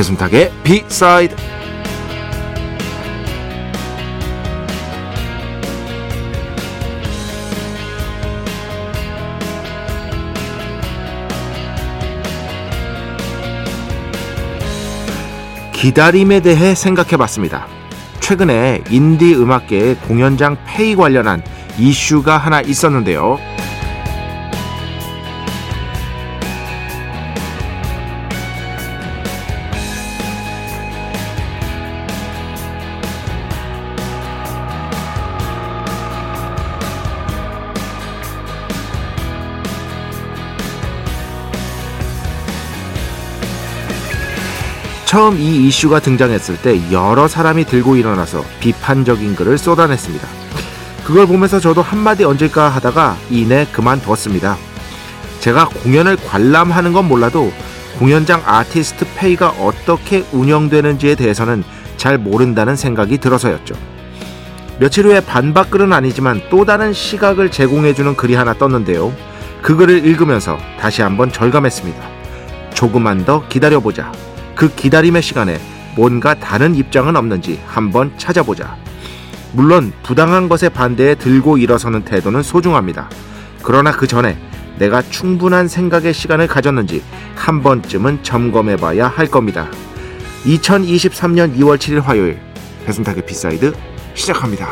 배순탁의 비사이드 기다림에 대해 생각해 봤습니다. 최근에 인디 음악계의 공연장 폐위 관련한 이슈가 하나 있었는데요. 처음 이 이슈가 등장했을 때 여러 사람이 들고 일어나서 비판적인 글을 쏟아냈습니다. 그걸 보면서 저도 한마디 얹을까 하다가 이내 그만뒀습니다. 제가 공연을 관람하는 건 몰라도 공연장 아티스트 페이가 어떻게 운영되는지에 대해서는 잘 모른다는 생각이 들어서였죠. 며칠 후에 반박글은 아니지만 또 다른 시각을 제공해주는 글이 하나 떴는데요. 그 글을 읽으면서 다시 한번 절감했습니다. 조금만 더 기다려보자. 그 기다림의 시간에 뭔가 다른 입장은 없는지 한번 찾아보자. 물론 부당한 것에 반대해 들고 일어서는 태도는 소중합니다. 그러나 그 전에 내가 충분한 생각의 시간을 가졌는지 한 번쯤은 점검해 봐야 할 겁니다. 2023년 2월 7일 화요일 배순탁의 B side 시작합니다.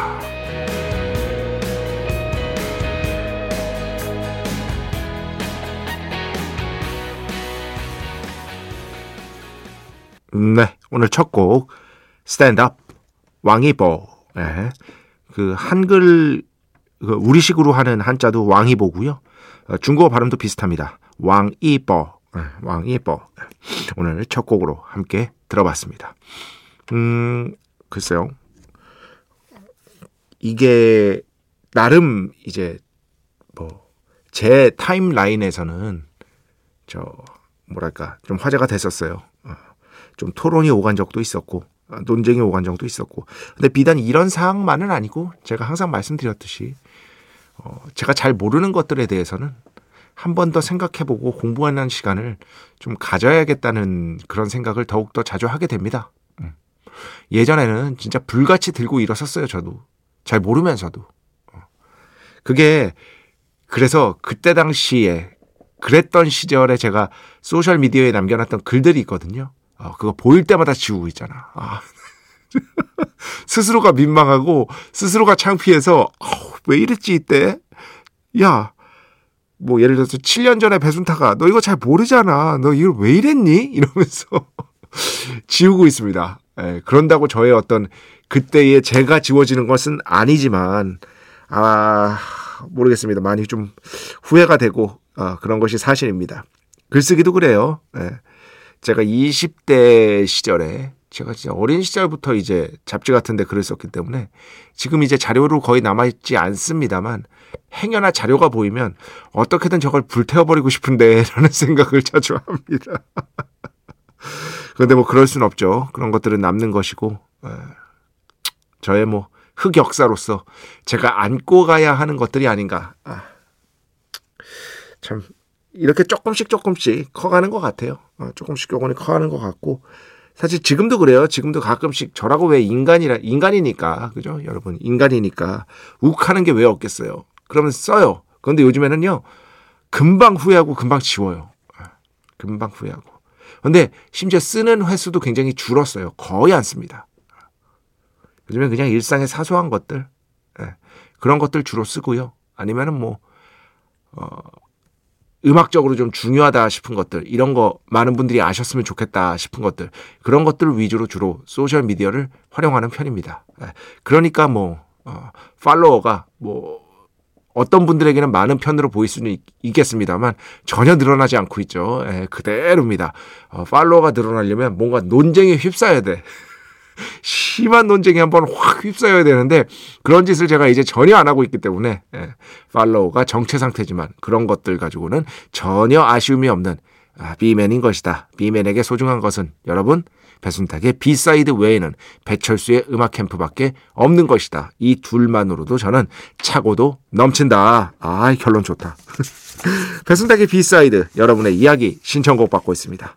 네, 오늘 첫 곡 스탠드업 왕이보. 네, 그 한글 그 우리식으로 하는 한자도 왕이보고요. 어, 중국어 발음도 비슷합니다. 왕이보. 네, 왕이보. 오늘 첫 곡으로 함께 들어봤습니다. 음, 글쎄요. 이게 나름 이제 뭐 제 타임라인에서는 저 뭐랄까 좀 화제가 됐었어요. 어. 좀 토론이 오간 적도 있었고 아, 논쟁이 오간 적도 있었고 근데 비단 이런 사항만은 아니고 제가 항상 말씀드렸듯이 어, 제가 잘 모르는 것들에 대해서는 한 번 더 생각해보고 공부하는 시간을 좀 가져야겠다는 그런 생각을 더욱더 자주 하게 됩니다. 음. 예전에는 진짜 불같이 들고 일어섰어요, 저도. 잘 모르면서도. 어. 그게 그래서 그때 당시에 그랬던 시절에 제가 소셜미디어에 남겨놨던 글들이 있거든요. 어, 그거 보일 때마다 지우고 있잖아. 아. 스스로가 민망하고 스스로가 창피해서 어, 왜 이랬지 이때? 야, 뭐 예를 들어서 7년 전에 배순타가 너 이거 잘 모르잖아. 너 이걸 왜 이랬니? 이러면서 지우고 있습니다. 예, 그런다고 저의 어떤 그때의 제가 지워지는 것은 아니지만 아 모르겠습니다. 많이 좀 후회가 되고 아, 그런 것이 사실입니다. 글쓰기도 그래요. 예. 제가 20대 시절에 제가 진짜 어린 시절부터 이제 잡지 같은 데 글을 썼기 때문에 지금 이제 자료로 거의 남아있지 않습니다만 행여나 자료가 보이면 어떻게든 저걸 불태워버리고 싶은데 라는 생각을 자주 합니다. 그런데 뭐 그럴 순 없죠. 그런 것들은 남는 것이고 에, 저의 뭐 흑역사로서 제가 안고 가야 하는 것들이 아닌가. 아, 참 이렇게 조금씩 조금씩 커가는 것 같아요. 어, 조금씩 조금씩 커가는 것 같고 사실 지금도 그래요. 지금도 가끔씩 저라고 왜 인간이라 인간이니까 그죠? 여러분 인간이니까 욱하는 게 왜 없겠어요. 그러면 써요. 그런데 요즘에는요 금방 후회하고 금방 지워요. 어, 금방 후회하고. 근데 심지어 쓰는 횟수도 굉장히 줄었어요. 거의 안 씁니다. 요즘엔 그냥 일상의 사소한 것들 예, 그런 것들 주로 쓰고요. 아니면은 뭐 어, 음악적으로 좀 중요하다 싶은 것들 이런 거 많은 분들이 아셨으면 좋겠다 싶은 것들 그런 것들을 위주로 주로 소셜 미디어를 활용하는 편입니다. 예. 그러니까 뭐 어, 팔로워가 뭐 어떤 분들에게는 많은 편으로 보일 수는 있, 겠습니다만 전혀 늘어나지 않고 있죠. 예, 그대로입니다. 어, 팔로워가 늘어나려면 뭔가 논쟁에 휩싸여야 돼. 심한 논쟁에 한번 확 휩싸여야 되는데 그런 짓을 제가 이제 전혀 안 하고 있기 때문에 예, 팔로우가 정체 상태지만 그런 것들 가지고는 전혀 아쉬움이 없는 아, B man인 것이다. B man에게 소중한 것은 여러분 배순탁의 B side 외에는 배철수의 음악 캠프밖에 없는 것이다. 이 둘만으로도 저는 차고도 넘친다. 아, 결론 좋다. 배순탁의 B side 여러분의 이야기 신청곡 받고 있습니다.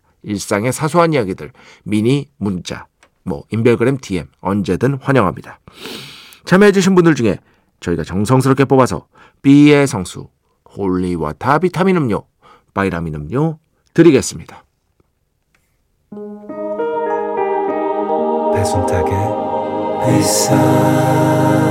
일상의 사소한 이야기들, 미니 문자, 뭐 인별그램 DM 언제든 환영합니다. 참여해주신 분들 중에 저희가 정성스럽게 뽑아서 B의 성수, holy water 비타민 음료, 바이라민 음료 드리겠습니다. 배순탁의 회사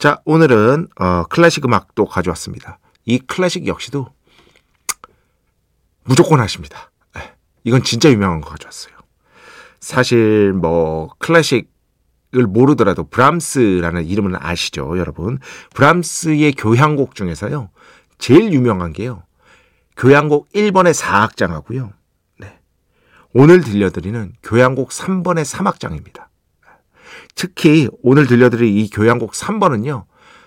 자, 오늘은 어, 클래식 음악도 가져왔습니다. 이 클래식 역시도 무조건 하십니다. 네, 이건 진짜 유명한 거 가져왔어요. 사실 뭐 클래식을 모르더라도 브람스라는 이름은 아시죠, 여러분? 브람스의 교향곡 중에서요. 제일 유명한 게요. 교향곡 1번의 4악장하고요. 네. 오늘 들려드리는 교향곡 3번의 3악장입니다. 특히 오늘 들려드릴 이 교향곡 3번은요.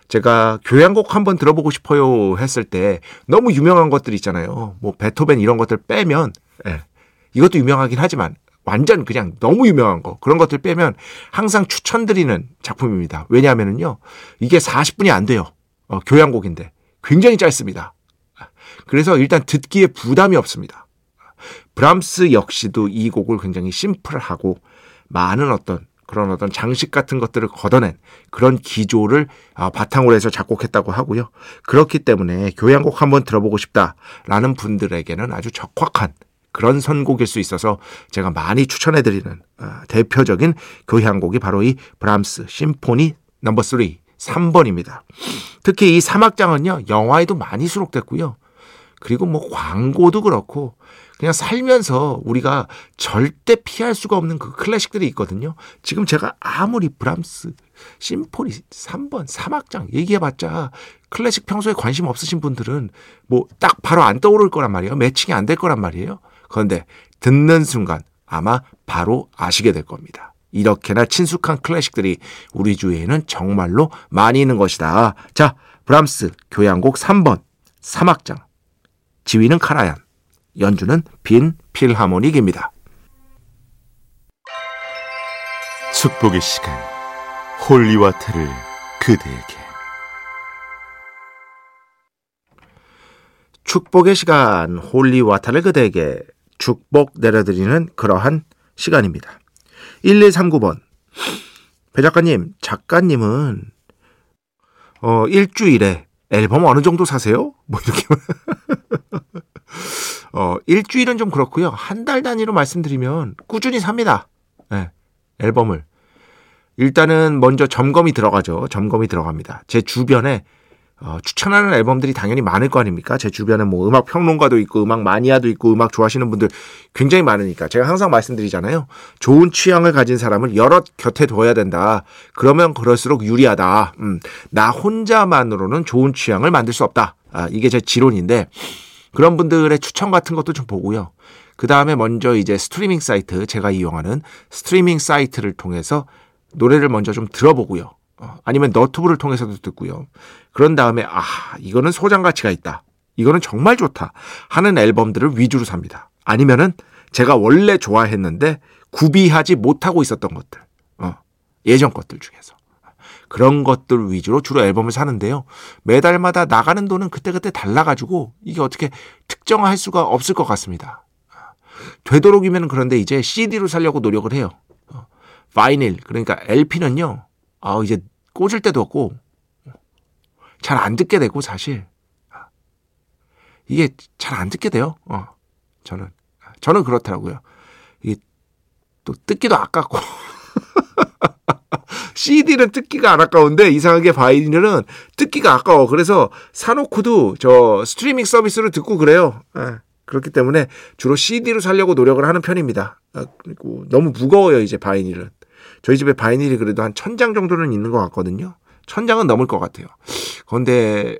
제가 교향곡 한번 들어보고 싶어요 했을 때 너무 유명한 것들 있잖아요. 뭐 베토벤 이런 것들 빼면 예. 이것도 유명하긴 하지만 완전 그냥 너무 유명한 거 그런 것들 빼면 항상 추천드리는 작품입니다. 왜냐하면은요 이게 40분이 안 돼요. 어, 교향곡인데 굉장히 짧습니다. 그래서 일단 듣기에 부담이 없습니다. 브람스 역시도 이 곡을 굉장히 심플하고 많은 어떤 그런 어떤 장식 같은 것들을 걷어낸 그런 기조를 아, 바탕으로 해서 작곡했다고 하고요. 그렇기 때문에 교향곡 한번 들어보고 싶다라는 분들에게는 아주 적확한 그런 선곡일 수 있어서 제가 많이 추천해드리는 아, 대표적인 교향곡이 바로 이 브람스 심포니 넘버 3 3번입니다. 특히 이 사막장은요 영화에도 많이 수록됐고요. 그리고 뭐 광고도 그렇고 그냥 살면서 우리가 절대 피할 수가 없는 그 클래식들이 있거든요. 지금 제가 아무리 브람스, 심포니 3번, 사막장 얘기해봤자 클래식 평소에 관심 없으신 분들은 뭐 딱 바로 안 떠오를 거란 말이에요. 매칭이 안 될 거란 말이에요. 그런데 듣는 순간 아마 바로 아시게 될 겁니다. 이렇게나 친숙한 클래식들이 우리 주위에는 정말로 많이 있는 것이다. 자, 브람스 교향곡 3번 3악장 지휘는 카라얀 연주는 빈 필하모닉입니다. 축복의 시간 holy water를 그대에게 축복의 시간 holy water를 그대에게 축복 내려드리는 그러한 시간입니다. 1239번 배 작가님 작가님은 어 일주일에 앨범 어느 정도 사세요? 뭐 이렇게 어, 일주일은 좀 그렇고요. 한 달 단위로 말씀드리면 꾸준히 삽니다. 네, 앨범을. 일단은 먼저 점검이 들어가죠. 점검이 들어갑니다. 제 주변에 어, 추천하는 앨범들이 당연히 많을 거 아닙니까? 제 주변에 뭐 음악 평론가도 있고 음악 마니아도 있고 음악 좋아하시는 분들 굉장히 많으니까 제가 항상 말씀드리잖아요. 좋은 취향을 가진 사람을 여러 곁에 둬야 된다. 그러면 그럴수록 유리하다. 음, 나 혼자만으로는 좋은 취향을 만들 수 없다. 아, 이게 제 지론인데 그런 분들의 추천 같은 것도 좀 보고요. 그 다음에 먼저 이제 스트리밍 사이트 제가 이용하는 스트리밍 사이트를 통해서 노래를 먼저 좀 들어보고요. 어, 아니면 너튜브를 통해서도 듣고요. 그런 다음에 아 이거는 소장 가치가 있다. 이거는 정말 좋다 하는 앨범들을 위주로 삽니다. 아니면은 제가 원래 좋아했는데 구비하지 못하고 있었던 것들, 어, 예전 것들 중에서 그런 것들 위주로 주로 앨범을 사는데요. 매달마다 나가는 돈은 그때그때 달라가지고 이게 어떻게 특정할 수가 없을 것 같습니다. 되도록이면 그런데 이제 CD로 살려고 노력을 해요. 어, 바이닐 그러니까 LP는요. 아 이제 꽂을 때도 없고 잘 안 듣게 되고 사실 이게 잘 안 듣게 돼요. 어, 저는 저는 그렇더라고요. 이게 또 뜯기도 아깝고 CD는 뜯기가 안 아까운데 이상하게 바이닐은 뜯기가 아까워. 그래서 사놓고도 저 스트리밍 서비스로 듣고 그래요. 예, 그렇기 때문에 주로 CD로 살려고 노력을 하는 편입니다. 아, 그리고 너무 무거워요 이제 바이닐은. 저희 집에 바이닐이 그래도 한 천 장 정도는 있는 것 같거든요. 천 장은 넘을 것 같아요. 그런데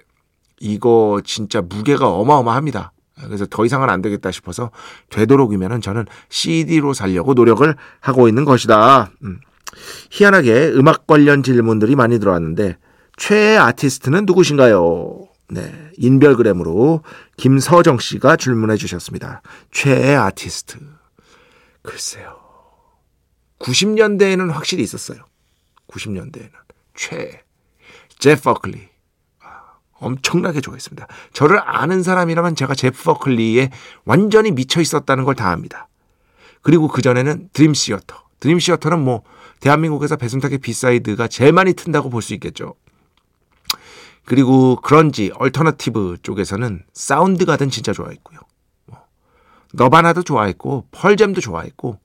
이거 진짜 무게가 어마어마합니다. 그래서 더 이상은 안 되겠다 싶어서 되도록이면은 저는 CD로 살려고 노력을 하고 있는 것이다. 음. 희한하게 음악 관련 질문들이 많이 들어왔는데 최애 아티스트는 누구신가요? 네, 인별그램으로 김서정 씨가 질문해 주셨습니다. 최애 아티스트. 글쎄요. 90년대에는 확실히 있었어요. 90년대에는 최애 제프 버클리 엄청나게 좋아했습니다. 저를 아는 사람이라면 제가 제프 버클리에 완전히 미쳐 있었다는 걸 다 압니다. 그리고 그 전에는 Dream Theater. Dream Theater는 뭐 대한민국에서 배순탁의 B-side가 제일 많이 튼다고 볼 수 있겠죠. 그리고 grunge alternative 쪽에서는 Soundgarden 진짜 좋아했고요. 뭐, Nirvana도 좋아했고 Pearl Jam도 좋아했고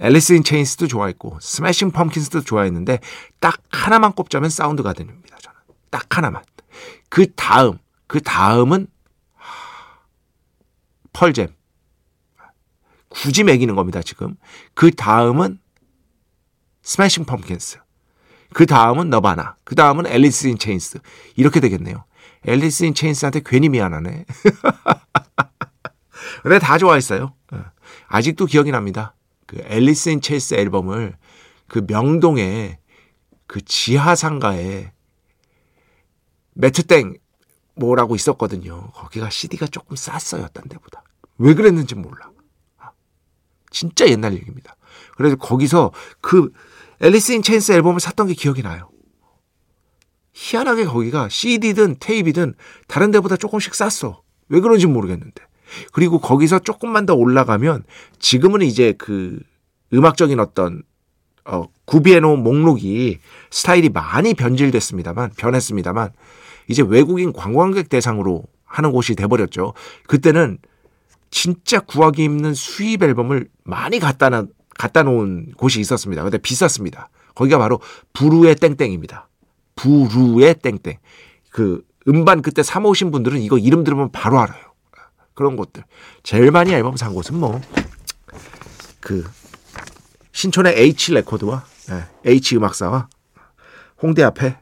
Alice in Chains도 좋아했고 Smashing Pumpkins도 좋아했는데 딱 하나만 꼽자면 Soundgarden입니다. 저는 딱 하나만. 그 다음 그 다음은 Pearl Jam. 굳이 매기는 겁니다, 지금. 그 다음은 Smashing Pumpkins. 그 다음은 Nirvana. 그 다음은 Alice in Chains. 이렇게 되겠네요. Alice in Chains한테 괜히 미안하네. 근데 다 좋아했어요. 어. 아직도 기억이 납니다. 그 Alice in Chains 앨범을 그 명동에 그 지하 상가에 매트땡 뭐라고 있었거든요. 거기가 CD가 조금 쌌어요. 딴 데보다. 왜 그랬는지 몰라. 아, 진짜 옛날 얘기입니다. 그래서 거기서 그 Alice in Chains 앨범을 샀던 게 기억이 나요. 희한하게 거기가 CD든 테이프든 다른 데보다 조금씩 쌌어. 왜 그런지 모르겠는데. 그리고 거기서 조금만 더 올라가면 지금은 이제 그 음악적인 어떤 어, 구비해 놓은 목록이 스타일이 많이 변질됐습니다만 변했습니다만 이제 외국인 관광객 대상으로 하는 곳이 돼버렸죠. 그때는 진짜 구하기 힘든 수입 앨범을 많이 갖다 놔, 갖다 놓은 곳이 있었습니다. 근데 비쌌습니다. 거기가 바로 부루의 땡땡입니다. 부루의 땡땡. 그 음반 그때 사모으신 분들은 이거 이름 들으면 바로 알아요. 그런 곳들. 제일 많이 앨범 산 곳은 뭐, 그, 신촌의 H 레코드와, 네, H 음악사와 홍대 앞에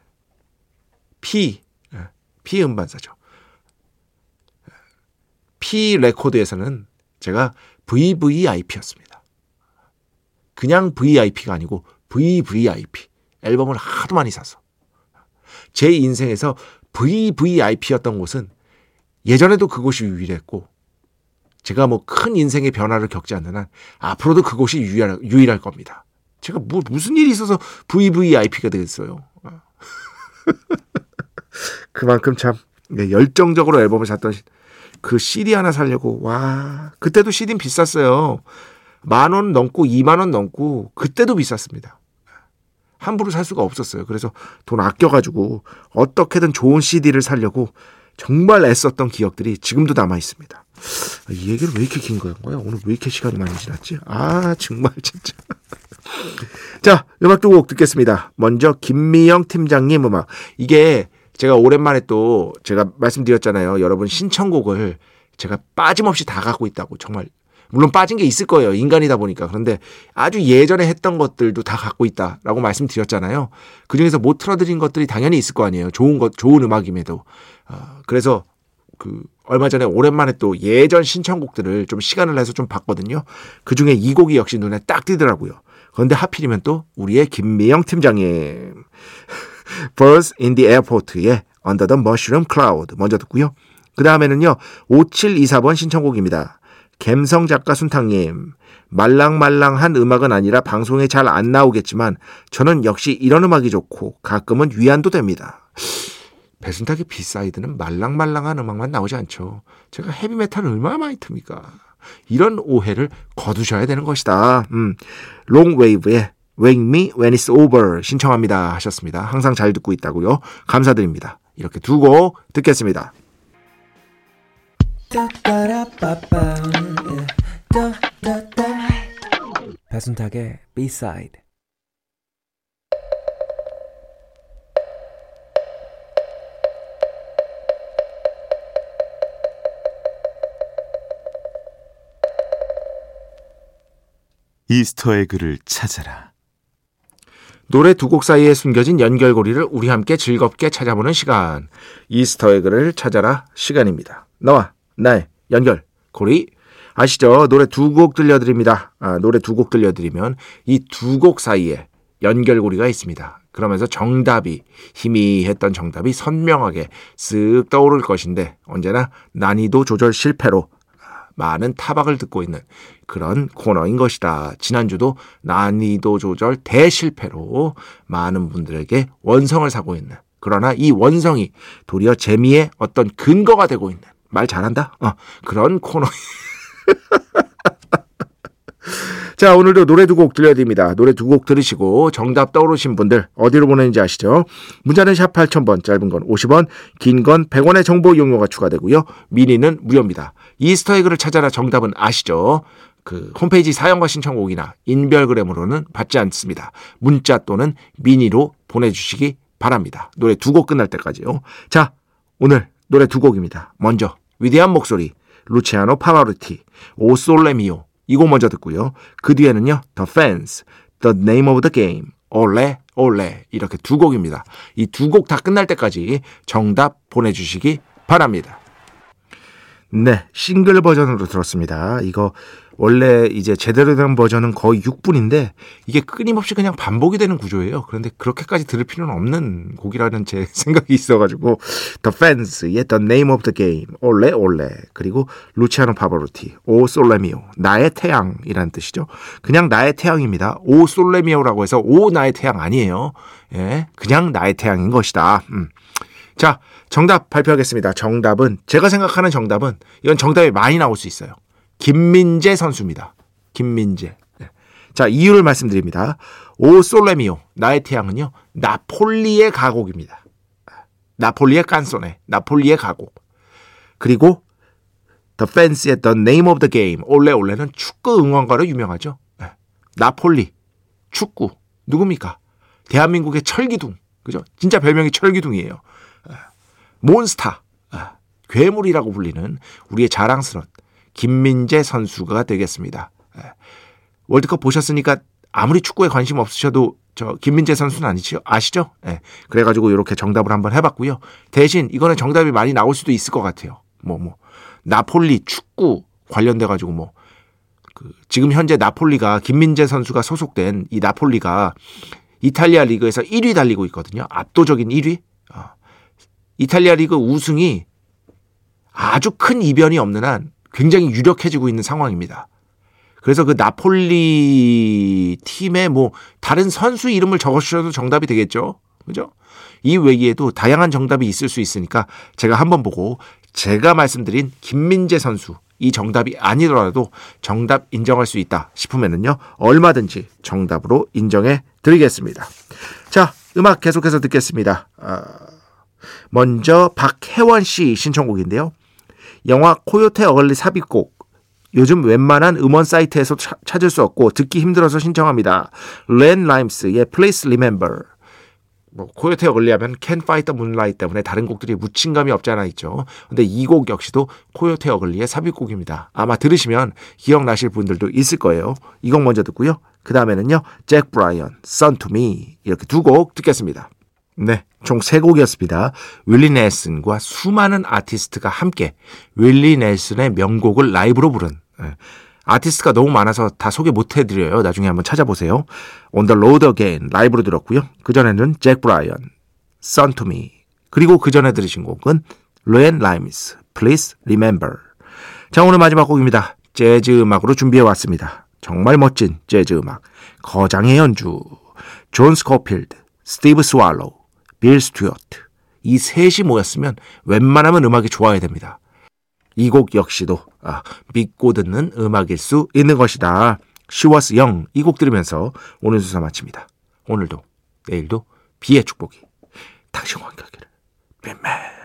P, 네, P 음반사죠. P 레코드에서는 제가 VVIP였습니다. 그냥 VIP가 아니고 VVIP. 앨범을 하도 많이 사서. 제 인생에서 VVIP였던 곳은 예전에도 그곳이 유일했고 제가 뭐 큰 인생의 변화를 겪지 않는 한 앞으로도 그곳이 유일할, 유일할 겁니다. 제가 뭐 무슨 일이 있어서 VVIP가 되겠어요. 그만큼 참 열정적으로 앨범을 샀던 그 CD 하나 살려고 와 그때도 CD는 비쌌어요. 만 원 넘고 2만 원 넘고 그때도 비쌌습니다. 함부로 살 수가 없었어요. 그래서 돈 아껴가지고 어떻게든 좋은 CD를 살려고 정말 애썼던 기억들이 지금도 남아 있습니다. 이 얘기를 왜 이렇게 긴 거야? 오늘 왜 이렇게 시간이 많이 지났지? 아, 정말 진짜. 자, 음악 두 곡 듣겠습니다. 먼저 김미영 팀장님 음악. 이게 제가 오랜만에 또 제가 말씀드렸잖아요. 여러분 신청곡을 제가 빠짐없이 다 갖고 있다고 정말 물론 빠진 게 있을 거예요. 인간이다 보니까. 그런데 아주 예전에 했던 것들도 다 갖고 있다라고 말씀드렸잖아요. 그 중에서 못 틀어드린 것들이 당연히 있을 거 아니에요. 좋은 것, 좋은 음악임에도. 어, 그래서 그 얼마 전에 오랜만에 또 예전 신청곡들을 좀 시간을 내서 좀 봤거든요. 그 중에 이 곡이 역시 눈에 딱 띄더라고요. 그런데 하필이면 또 우리의 김미영 팀장님. Birds in the Airport의 Under the Mushroom Cloud 먼저 듣고요. 그 다음에는요. 5724번 신청곡입니다. 갬성 작가 순탕님. 말랑말랑한 음악은 아니라 방송에 잘 안 나오겠지만 저는 역시 이런 음악이 좋고 가끔은 위안도 됩니다. 배순탁의 B-side는 말랑말랑한 음악만 나오지 않죠. 제가 헤비메탈을 얼마나 많이 틉니까? 이런 오해를 거두셔야 되는 것이다. 음, Longwave의 Wake Me When It's Over 신청합니다 하셨습니다. 항상 잘 듣고 있다고요. 감사드립니다. 이렇게 두곡 듣겠습니다. 배순탁의 B-side Easter egg를 찾아라. 노래 두 곡 사이에 숨겨진 연결고리를 우리 함께 즐겁게 찾아보는 시간. Easter egg를 찾아라 시간입니다. 너와 나의 연결 고리. 아시죠? 노래 두 곡 들려드립니다. 아, 노래 두 곡 들려드리면 이 두 곡 사이에 연결고리가 있습니다. 그러면서 정답이 희미했던 정답이 선명하게 쓱 떠오를 것인데 언제나 난이도 조절 실패로 많은 타박을 듣고 있는 그런 코너인 것이다. 지난주도 난이도 조절 대실패로 많은 분들에게 원성을 사고 있는 그러나 이 원성이 도리어 재미의 어떤 근거가 되고 있는 말 잘한다. 어, 그런 코너. 자, 오늘도 노래 두 곡 들려드립니다. 노래 두 곡 들으시고 정답 떠오르신 분들 어디로 보내는지 아시죠? 문자는 샵 8000번, 짧은 건 50원, 긴 건 100원의 정보 용료가 추가되고요. 미니는 무료입니다. 이스터 에그를 찾아라 정답은 아시죠? 그 홈페이지 사연과 신청곡이나 인별그램으로는 받지 않습니다. 문자 또는 미니로 보내주시기 바랍니다. 노래 두 곡 끝날 때까지요. 자, 오늘 노래 두 곡입니다. 먼저 위대한 목소리 루치아노 파바르티 오 솔레미오 이 곡 먼저 듣고요. 그 뒤에는요. The Fans, The Name of the Game, 올레 올레 이렇게 두 곡입니다. 이 두 곡 다 끝날 때까지 정답 보내주시기 바랍니다. 네, 싱글 버전으로 들었습니다. 이거 원래 이제 제대로 된 버전은 거의 6분인데 이게 끊임없이 그냥 반복이 되는 구조예요. 그런데 그렇게까지 들을 필요는 없는 곡이라는 제 생각이 있어가지고 The Fans의 The Name of the Game, 올레 올레 그리고 루치아노 파바로티, 오 솔레미오, 나의 태양이라는 뜻이죠. 그냥 나의 태양입니다. 오 솔레미오라고 해서 오 나의 태양 아니에요. 예, 그냥 나의 태양인 것이다. 음. 자, 정답 발표하겠습니다. 정답은 제가 생각하는 정답은 이건 정답이 많이 나올 수 있어요. 김민재 선수입니다. 김민재. 네. 자, 이유를 말씀드립니다. 오 솔레미오, 나의 태양은요, 나폴리의 가곡입니다. 나폴리의 깐소네, 나폴리의 가곡. 그리고 The Fans의 The Name of the Game, 올레 올레는 축구 응원가로 유명하죠. 네. 나폴리, 축구, 누굽니까? 대한민국의 철기둥, 그죠? 진짜 별명이 철기둥이에요. 몬스타, 괴물이라고 불리는 우리의 자랑스러운 김민재 선수가 되겠습니다. 월드컵 보셨으니까 아무리 축구에 관심 없으셔도 저 김민재 선수는 아니죠? 아시죠? 예. 그래가지고 이렇게 정답을 한번 해봤고요. 대신 이거는 정답이 많이 나올 수도 있을 것 같아요. 뭐, 뭐, 나폴리 축구 관련돼가지고 뭐, 그, 지금 현재 나폴리가 김민재 선수가 소속된 이 나폴리가 이탈리아 리그에서 1위 달리고 있거든요. 압도적인 1위. 어. 이탈리아 리그 우승이 아주 큰 이변이 없는 한 굉장히 유력해지고 있는 상황입니다. 그래서 그 나폴리 팀의 뭐 다른 선수 이름을 적어주셔도 정답이 되겠죠. 그죠? 이 외에도 다양한 정답이 있을 수 있으니까 제가 한번 보고 제가 말씀드린 김민재 선수 이 정답이 아니더라도 정답 인정할 수 있다 싶으면은요 얼마든지 정답으로 인정해 드리겠습니다. 자 음악 계속해서 듣겠습니다. 아, 먼저 박혜원 씨 신청곡인데요. 영화 코요테 어글리 삽입곡 요즘 웬만한 음원 사이트에서 차, 찾을 수 없고 듣기 힘들어서 신청합니다. 렌 라임스의 Please Remember 뭐 코요테 어글리 하면 Can't Fight the Moonlight 때문에 다른 곡들이 묻힌감이 없지 않아 있죠. 근데 이 곡 역시도 코요테 어글리의 삽입곡입니다. 아마 들으시면 기억나실 분들도 있을 거예요. 이 곡 먼저 듣고요. 그 다음에는요. 잭 브라이언, Sun to Me 이렇게 두 곡 듣겠습니다. 네, 총 세 곡이었습니다. 윌리 넬슨과 수많은 아티스트가 함께 윌리 넬슨의 명곡을 라이브로 부른 예. 아티스트가 너무 많아서 다 소개 못 해드려요. 나중에 한번 찾아보세요. On the Road Again 라이브로 들었고요. 그전에는 잭 브라이언, Sun to Me 그리고 그 전에 들으신 곡은 리앤 라임스, Please Remember 자 오늘 마지막 곡입니다. 재즈 음악으로 준비해 왔습니다. 정말 멋진 재즈 음악 거장의 연주 존 스코필드, 스티브 스왈로우, 빌 스튜어트 이 셋이 모였으면 웬만하면 음악이 좋아야 됩니다. 이 곡 역시도 아, 믿고 듣는 음악일 수 있는 것이다. Was young 이곡 들으면서 오늘 수사 마칩니다. 오늘도 내일도 비의 축복이 당신과 함께하기를. 맨맨